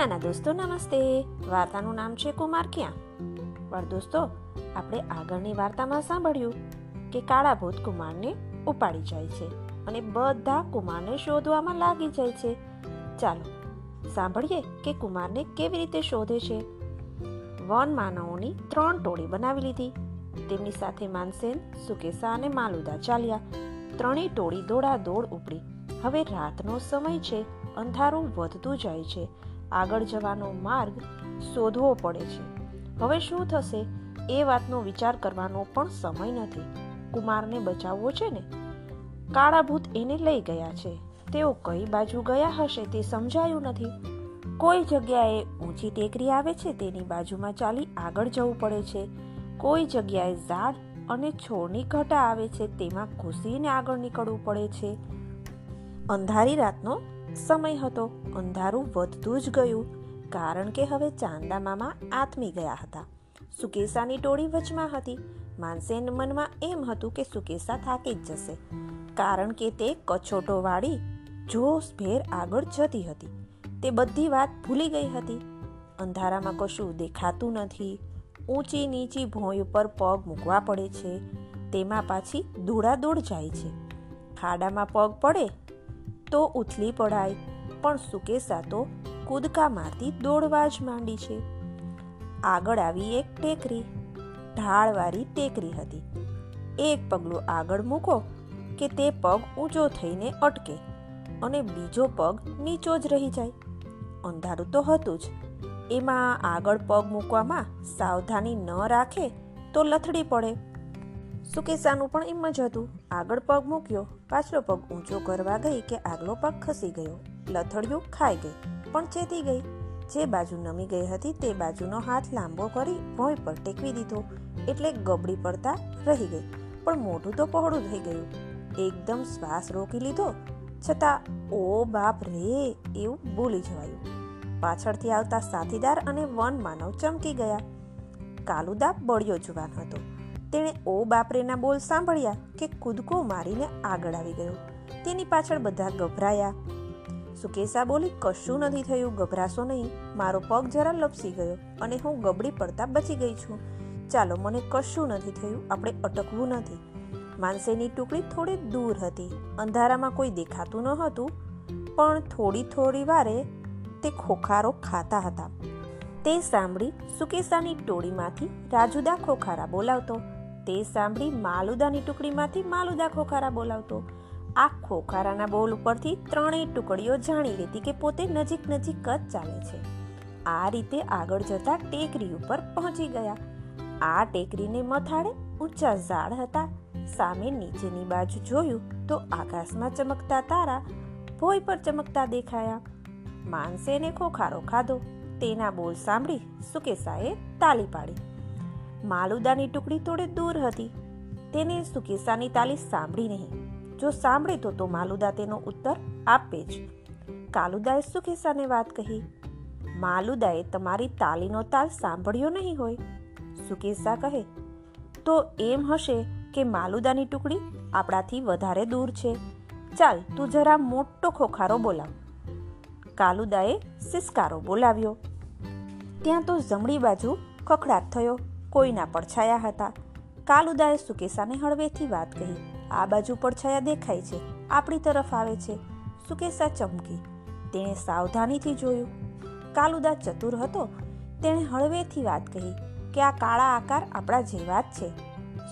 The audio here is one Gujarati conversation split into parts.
નાના દોસ્તો, નમસ્તે. વાર્તાનું નામ છે કુમાર ક્યાં? પણ દોસ્તો, આપણે આગળની વાર્તામાં સાંભળ્યું કે કાળા ભૂત કુમારને ઉપાડી જાય છે અને બધા કુમારને શોધવામાં લાગી જાય છે. ચાલો, સાંભળીએ કે કુમારને કેવી રીતે શોધે છે. વન માનવોની ત્રણ ટોળી બનાવી લીધી. તેમની સાથે માનસેન, સુકેસા અને માલુદા ચાલ્યા. ત્રણેય ટોળી દોડા દોડ ઉપડી. હવે રાતનો સમય છે. અંધારું વધતું જાય છે. આગળ જવાનો માર્ગ શોધવો પડે છે. હવે શું થશે? એ વાતનો વિચાર કરવાનો પણ સમય નથી. કુમારને બચાવવો છે ને? કાળા ભૂત એને લઈ ગયા છે. તેઓ કઈ બાજુ ગયા હશે તે સમજાયું નથી. કોઈ જગ્યાએ ઊંચી ટેકરી આવે છે તેની બાજુમાં ચાલી આગળ જવું પડે છે. કોઈ જગ્યાએ ઝાડ અને છોડની ઘટા આવે છે તેમાં ઘૂસીને આગળ નીકળવું પડે છે. અંધારી રાતનો સમય હતો, અંધારું વધતું જ ગયું, કારણ કે હવે ચાંદા મામા આથમી ગયા હતા. સુકેસાની ટોળી વચમાં હતી. માનસેન મનમાં એમ હતું કે સુકેસા થાકી જ જશે, કારણ કે તે કછોટો વાળી જોશભેર આગળ જતી હતી. તે બધી વાત ભૂલી ગઈ હતી. અંધારામાં કશું દેખાતું નથી. ઊંચી નીચી ભોંય ઉપર પગ મૂકવા પડે છે. તેમાં પાછી દોડાદોડ જાય છે. ખાડામાં પગ પડે તો ઉથલી પડાય. પણ સુકેસા તો કૂદકા મારતી દોડવા જ માંડી છે. આગળ આવી એક ટેકરી. ઢાળવાળી ટેકરી હતી. એક પગલું આગળ મૂકો કે તે પગ ઊંચો થઈને અટકે અને બીજો પગ નીચો જ રહી જાય. અંધારું તો હતું જ. એમાં આગળ પગ મૂકવામાં સાવધાની ન રાખે તો લથડી પડે. સુકેશાનું પણ એમ જ હતું. આગળ પગ મૂક્યો, પાછલો પગ ઊંચો કરવા ગઈ કે આગલો પગ ખસી ગયો. લથડિયું ખાઈ ગઈ, પણ ચેતી ગઈ. જે બાજુ નમી ગઈ હતી તે બાજુનો હાથ લાંબો કરી ભોંય પર ટેકવી દીધો. એટલે ગબડી પડતા રહી ગઈ. પણ મોઢું તો પહોળું થઈ ગયું. એકદમ શ્વાસ રોકી લીધો. છતાં, ઓ બાપ રે, એવું બોલી જવાયું. પાછળથી આવતા સાથીદાર અને વન માનવ ચમકી ગયા. કાલુદા બળ્યો જુવાન હતો. તેણે ઓ બાપરેના બોલ સાંભળ્યા કે કૂદકો મારીને આગળ આવી ગયો. તેની પાછળ બધા ગભરાયા. સુકેશા બોલી? કશું નથી થયું. ગભરાશો નહીં. મારો પગ જરા લપસી ગયો અને હું ગબડી પડતા બચી ગઈ છું. ચાલો, મને કશું નથી થયું. આપણે અટકવું નથી. માનસેની ટુકડી થોડી દૂર હતી. અંધારામાં કોઈ દેખાતું ન હતું પણ થોડી થોડી વારે તે ખોખારો ખાતા હતા. તે સાંભળી સુકેશાની ટોળીમાંથી રાજુદા ખોખારા બોલાવતો. તે સાંભળી માલુદાની ટુકડીમાંથી માલુદા ખોખારા બોલાવતો. આ ખોખારાના બોલ ઉપરથી ત્રણેય ટુકડીઓ જાણી લેતી કે પોતે નજીક નજીક જ ચાલે છે. આ રીતે આગળ જતા ટેકરી ઉપર પહોંચી ગયા. આ ટેકરીને મથાળે ઊંચા ઝાડ હતા. સામે નીચેની બાજુ જોયું તો આકાશમાં ચમકતા તારા, ભોય પર ચમકતા દેખાયા. માનસેને ખોખારો ખાધો. તેના બોલ સાંભળી સુકેશાએ તાલી પાડી. માલુદાની ટુકડી થોડે દૂર હતી. તેને સુકેસાની તાલી સાંભળી નહીં. જો સાંભળે તો તો માલુદા તેનો ઉત્તર આપે જ. કાલુદાએ સુકેસાને વાત કહી. માલુદાએ તમારી તાલીનો તાલ સાંભળ્યો નહીં હોય. સુકેસા કહે, તો એમ હશે કે માલુદાની ટુકડી આપણાથી વધારે દૂર છે. ચાલ, તું જરા મોટો ખોખારો બોલાવ. કાલુદાએ સિસકારો બોલાવ્યો. ત્યાં તો જમણી બાજુ ખખડાટ થયો. કોઈના પડછાયા હતા. કાલુદાએ સુકેશાને હળવેથી વાત કહી, આ બાજુ પડછાયા દેખાય છે, આપણી તરફ આવે છે. સુકેશા ચમકી, તેણે સાવધાનીથી જોયું. કાલુદા ચતુર હતો. તેણે હળવેથી વાત કહી, કે આ કાળા આકાર આપણા જેવા જ છે.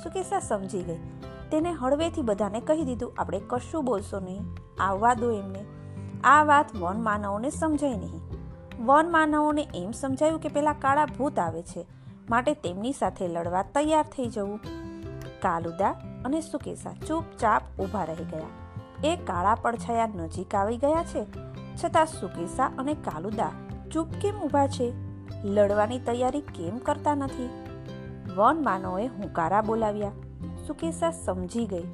સુકેશા સમજી ગઈ, તેને હળવેથી બધાને કહી દીધું, આપણે કશું બોલશો નહીં, આવવા દો એમને. આ વાત વન માનવોને સમજાય નહીં. વન માનવોને એમ સમજાયું કે પેલા કાળા ભૂત આવે છે માટે તેમની સાથે લડવા તૈયાર થઈ જવું. કાલુદા અને સુકેશા ચૂપચાપ ઊભા રહી ગયા. એ કાળા પડછાયા નજીક આવી ગયા છે. છતાં સુકેશા અને કાલુદા ચૂપ કેમ ઊભા છે? લડવાની તૈયારી કેમ કરતા નથી? વન માનવોએ હુંકારા બોલાવ્યા. સુકેશા સમજી ગઈ.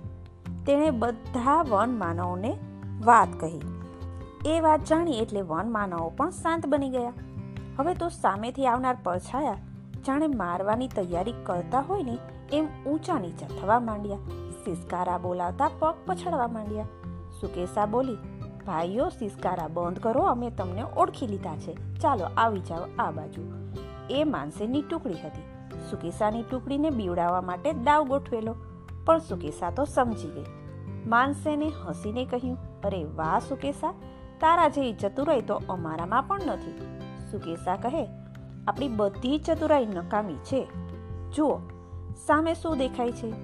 તેણે બધા વન માનવોને વાત કહી. એ વાત જાણી એટલે વન માનવો પણ શાંત બની ગયા. હવે તો સામેથી આવનાર પડછાયા જાણે મારવાની તૈયારી કરતા હોય ને એમ ઊંચા નીચા થવા માંડ્યા. સિસકારા બોલાવતા પગ પછાડવા માંડ્યા. સુકેશા બોલી, ભાઈઓ, સિસકારા બંધ કરો, અમે તમને ઓળખી લીધા છે. ચાલો આવી જાઓ આ બાજુ. એ માનસેની ટુકડી હતી. સુકેશાની ટુકડીને બીવડાવવા માટે દાવ ગોઠવેલો. પણ સુકેશા તો સમજી ગઈ. માનસેને હસીને કહ્યું, અરે વાહ સુકેશા તારા જેવી ચતુરાઈ તો અમારામાં પણ નથી. સુકેશા કહે આપણી બધી ચતુરાઈ નકામી છે. જુઓ, સામે શું દેખાય છે?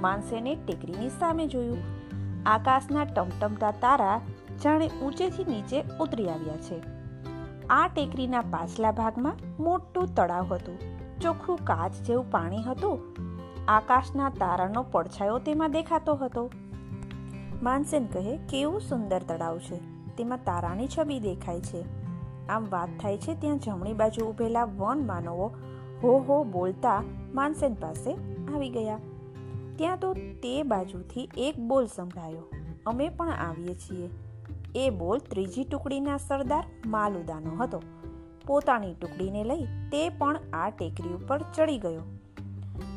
માનસેને ટેકરીની સામે જોયું. આકાશના ટમટમતા તારા જાણે ઊંચેથી નીચે ઉતરી આવ્યા છે. આ ટેકરીના પાછલા ભાગમાં મોટું તળાવ હતું. ચોખ્ખું કાચ જેવું પાણી હતું. આકાશના તારાનો પડછાયો તેમાં દેખાતો હતો. માનસેન કહે, કેવું સુંદર તળાવ છે. તેમાં તારાની છબી દેખાય છે. આમ વાત થાય છે ત્યાં જમણી બાજુ ઊભેલા વન માનવો હો હો બોલતા માનસેન પાસે આવી ગયા. ત્યાં તો તે બાજુથી એક બોલ સંભળાયો. અમે પણ આવીએ છીએ. એ બોલ ત્રીજી ટુકડીના સરદાર માલુદાનો હતો. પોતાની ટુકડીને લઈ તે પણ આ ટેકરી ઉપર ચડી ગયો.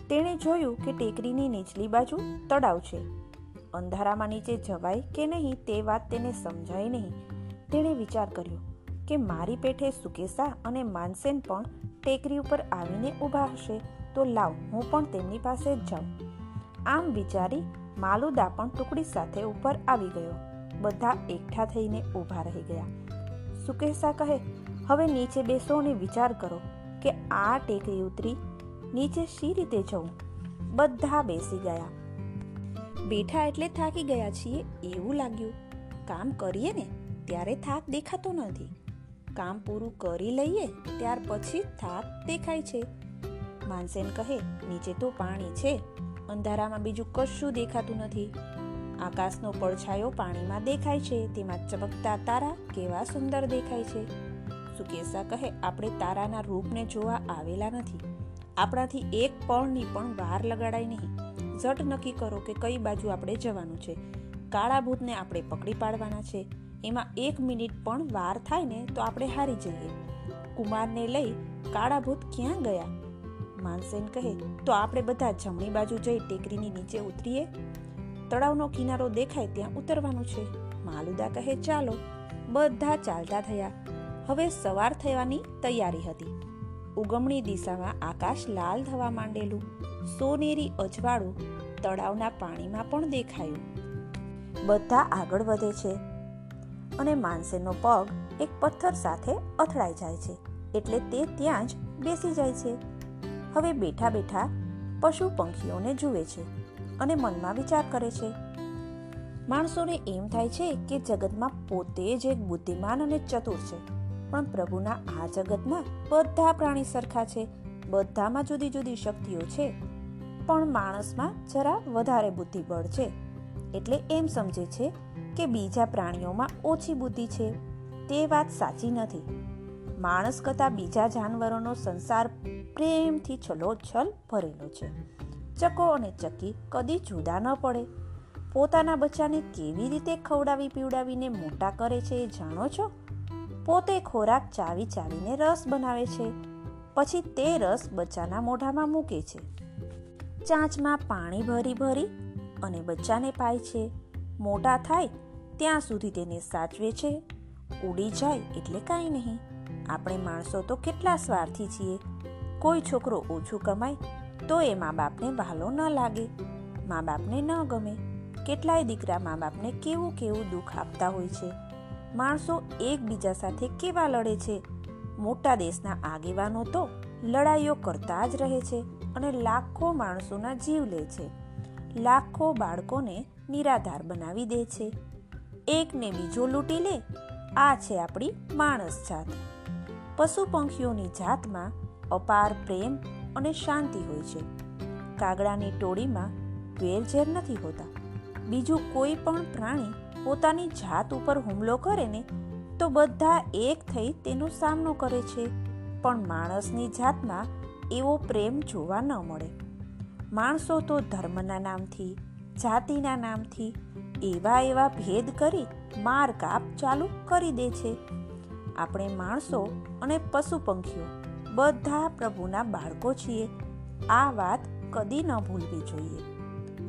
તેણે જોયું કે ટેકરીની નીચલી બાજુ તળાવ છે. અંધારામાં નીચે જવાય કે નહીં તે વાત તેને સમજાય નહીં. તેણે વિચાર કર્યો કે મારી પેઠે સુકેસા અને માનસેન પણ ટેકરી ઉપર આવીને ઊભા હશે, તો લાવ હું પણ તેમની પાસે જ જાઉં. આમ વિચારી માલુદા પણ ટુકડી સાથે ઉપર આવી ગયો. બધા એકઠા થઈને ઊભા રહી ગયા. સુકેશા કહે, હવે નીચે બેસો અને વિચાર કરો કે આ ટેકરી ઉતરી નીચે શી રીતે જવું. બધા બેસી ગયા. બેઠા એટલે થાકી ગયા છીએ એવું લાગ્યું. કામ કરીએ ને, ત્યારે થાક દેખાતો નથી. કામ પૂરું કરી લઈએ, ત્યાર પછી થાક દેખાય છે. માનસેન કહે, નીચે તો પાણી છે. અંધારામાં બીજું કશું દેખાતું નથી. આકાશનો પડછાયો પાણીમાં દેખાય છે, તેમાં ચમકતા તારા કેવા સુંદર દેખાય છે. સુકેશા કહે, આપણે તારાના રૂપને જોવા આવેલા નથી. આપણાથી એક પળની પણ વાર લગાડાય નહીં. ઝટ નક્કી કરો કે કઈ બાજુ આપણે જવાનું છે. કાળા ભૂતને આપણે પકડી પાડવાના છે. એમાં એક મિનિટ પણ વાર થાય ને તો આપણે હારી જઈએ. કુમારને લઈ કાળા ભૂત ક્યાં ગયા? માનસેન કહે, તો આપણે બધા જમણી બાજુ જઈ ટેકરીની નીચે ઉતરીએ? તળાવનો કિનારો દેખાય ત્યાં ઉતરવાનું છે. માલુદા કહે, ચાલો. બધા ચાલતા થયા. હવે સવાર થવાની તૈયારી હતી. ઉગમણી દિશામાં આકાશ લાલ થવા માંડેલું. સોનેરી અજવાળું તળાવના પાણીમાં પણ દેખાયું. બધા આગળ વધે છે. અને માનસેનો પગ એક પથ્થર સાથે અથડાઈ જાય છે, એટલે તે ત્યાં જ બેસી જાય છે. હવે બેઠા બેઠા પશુ પંખીઓને જુએ છે અને મનમાં વિચાર કરે છે. માણસોને એમ થાય છે કે જગતમાં પોતે જ એક બુદ્ધિમાન અને ચતુર છે, પણ પ્રભુના આ જગતમાં બધા પ્રાણી સરખા છે, બધામાં જુદી જુદી શક્તિઓ છે. પણ માણસમાં જરા વધારે બુદ્ધિબળ છે, એટલે એમ સમજે છે કે બીજા પ્રાણીઓમાં ઓછી બુદ્ધિ છે? તે વાત સાચી નથી. માણસ કરતાં બીજા જાનવરોનો સંસાર પ્રેમથી છલોછલ ભરેલો છે. ચકો અને ચકી કદી જુદા ન પડે. પોતાના બચ્ચાને કેવી રીતે ખવડાવી પીવડાવીને મોટા કરે છે એ જાણો છો? પોતે ખોરાક ચાવી ચાવીને રસ બનાવે છે. પછી તે રસ બચ્ચાના મોઢામાં મૂકે છે. ચાંચમાં પાણી ભરી ભરી અને બચ્ચાને પાય છે. મોટા થાય, ત્યાં સુધી તેને સાચવે છે. ઉડી જાય એટલે કાંઈ નહીં. આપણે માણસો તો કેટલા સ્વાર્થી છીએ. કોઈ છોકરો ઓછું કમાય, તો એ મા બાપને વહાલો ન લાગે. મા બાપને ન ગમે. કેટલાય દીકરા મા બાપને કેવું કેવું દુઃખ આપતા હોય છે. માણસો એકબીજા સાથે કેવા લડે છે? મોટા દેશના આગેવાનો તો લડાઈઓ કરતા જ રહે છે અને લાખો માણસોના જીવ લે છે. લાખો બાળકોને નિરાધાર બનાવી દે છે. એકને બીજો લૂંટી લે, આ છે આપણી માણસ જાત. પશુ પંખીઓની જાતમાં અપાર પ્રેમ અને શાંતિ હોય છે. કાગડાની ટોળીમાં વેરઝેર નથી હોતા. બીજું કોઈ પણ પ્રાણી પોતાની જાત ઉપર હુમલો કરે ને, તો બધા એક થઈ તેનો સામનો કરે છે. પણ માણસની જાતમાં એવો પ્રેમ જોવા ન મળે. માણસો તો ધર્મના નામથી, જાતિના નામથી એવા એવા ભેદ કરી માર કાપ ચાલુ કરી દે છે. આપણે માણસો અને પશુ પંખીઓ બધા પ્રભુના બાળકો છીએ. આ વાત કદી ન ભૂલવી જોઈએ.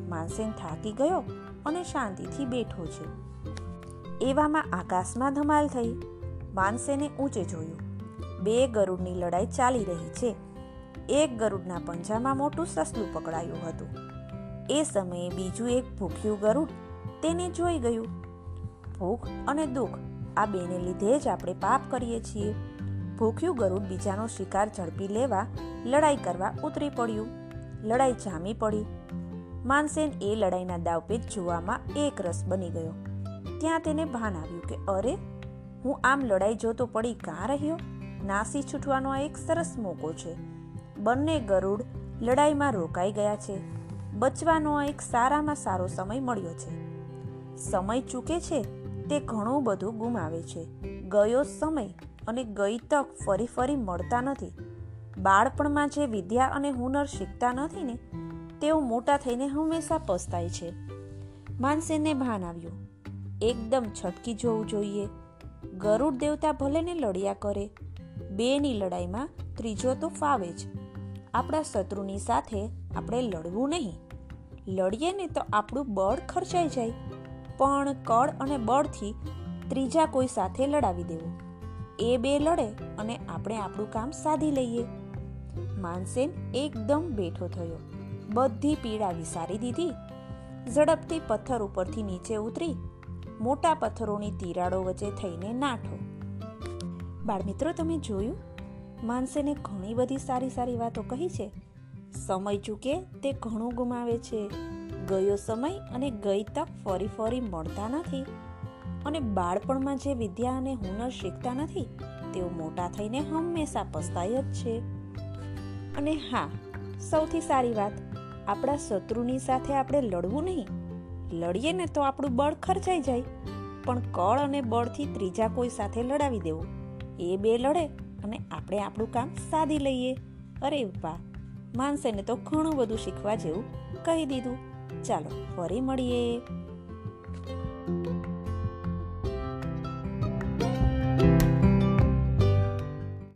માનસેન થાકી ગયો અને શાંતિથી બેઠો છે. એવામાં આકાશમાં ધમાલ થઈ. માનસેને ઊંચે જોયું. બે ગરુડની લડાઈ ચાલી રહી છે. એક ગરુડના પંજામાં મોટું સસલું પકડાયું હતું. એ સમયે બીજું એક ભૂખ્યું ગરુડ તેને જોઈ ગયું. ભૂખ અને દુઃખ આ બેને લીધે જ આપણે પાપ કરીએ છીએ. ભૂખ્યું ગરુડ બીજાનો શિકાર ઝડપી લેવા, લડાઈ કરવા ઉતરી પડ્યું. લડાઈ જામી પડી. માનસેન એ લડાઈના દાવપેચ જોવામાં એક રસ બની ગયો. ત્યાં તેને ભાન આવ્યું કે, અરે, હું આમ લડાઈ જોતો પડી કાં રહ્યો? નાસી છૂટવાનો આ એક સરસ મોકો છે. બંને ગરુડ લડાઈમાં રોકાઈ ગયા છે. બચવાનો એક સારામાં સારો સમય મળ્યો છે. સમય ચૂકે છે તે ઘણું બધું ગુમાવે છે. ગયો સમય અને ગઈ તક ફરી ફરી મળતા નથી. બાળપણમાં જે વિદ્યા અને હુનર શીખતા નથી ને, તેઓ મોટા થઈને હંમેશા પસ્તાય છે. માનસેને ભાન આવ્યું. એકદમ છટકી જવું જોઈએ. ગરુડ દેવતા ભલે ને લડ્યા કરે. બેની લડાઈમાં ત્રીજો તો ફાવે જ. આપણા શત્રુની સાથે આપણે લડવું નહીં. લડીએ ને તો આપણું બળ ખર્ચાઈ જાય. પણ કળ અને બળથી ત્રીજા કોઈ સાથે લડાવી દેવું. એ બે લડે અને આપણે આપણું કામ સાધી લઈએ. માનસેન એકદમ બેઠો થયો. બધી પીડા વિસારી દીધી. ઝડપથી પથ્થર ઉપરથી નીચે ઉતરી. મોટા પથ્થરોની તિરાડો વચ્ચે થઈને નાઠો. બાળમિત્રો, તમે જોયું? માનસેને ઘણી બધી સારી સારી વાતો કહી છે. સમય ચૂકે તે ઘણું ગુમાવે છે. ગયો સમય અને ગઈ તક ફરી ફરી મળતા નથી. અને બાળપણમાં જે વિદ્યા અને હુનર શીખતા નથી, તેઓ મોટા થઈને હંમેશા પસ્તાય જ છે. અને હા, સૌથી સારી વાત, આપણા શત્રુની સાથે આપણે લડવું નહીં. લડીએ ને તો આપણું બળ ખર્ચાઈ જાય. પણ કળ અને બળથી ત્રીજા કોઈ સાથે લડાવી દેવું. એ બે લડે અને આપણે આપણું કામ સાધી લઈએ. અરે વાહ, માનસેને તો ઘણું બધું શીખવા જેવું કહી દીધું. ચાલો, ફરી મળીએ.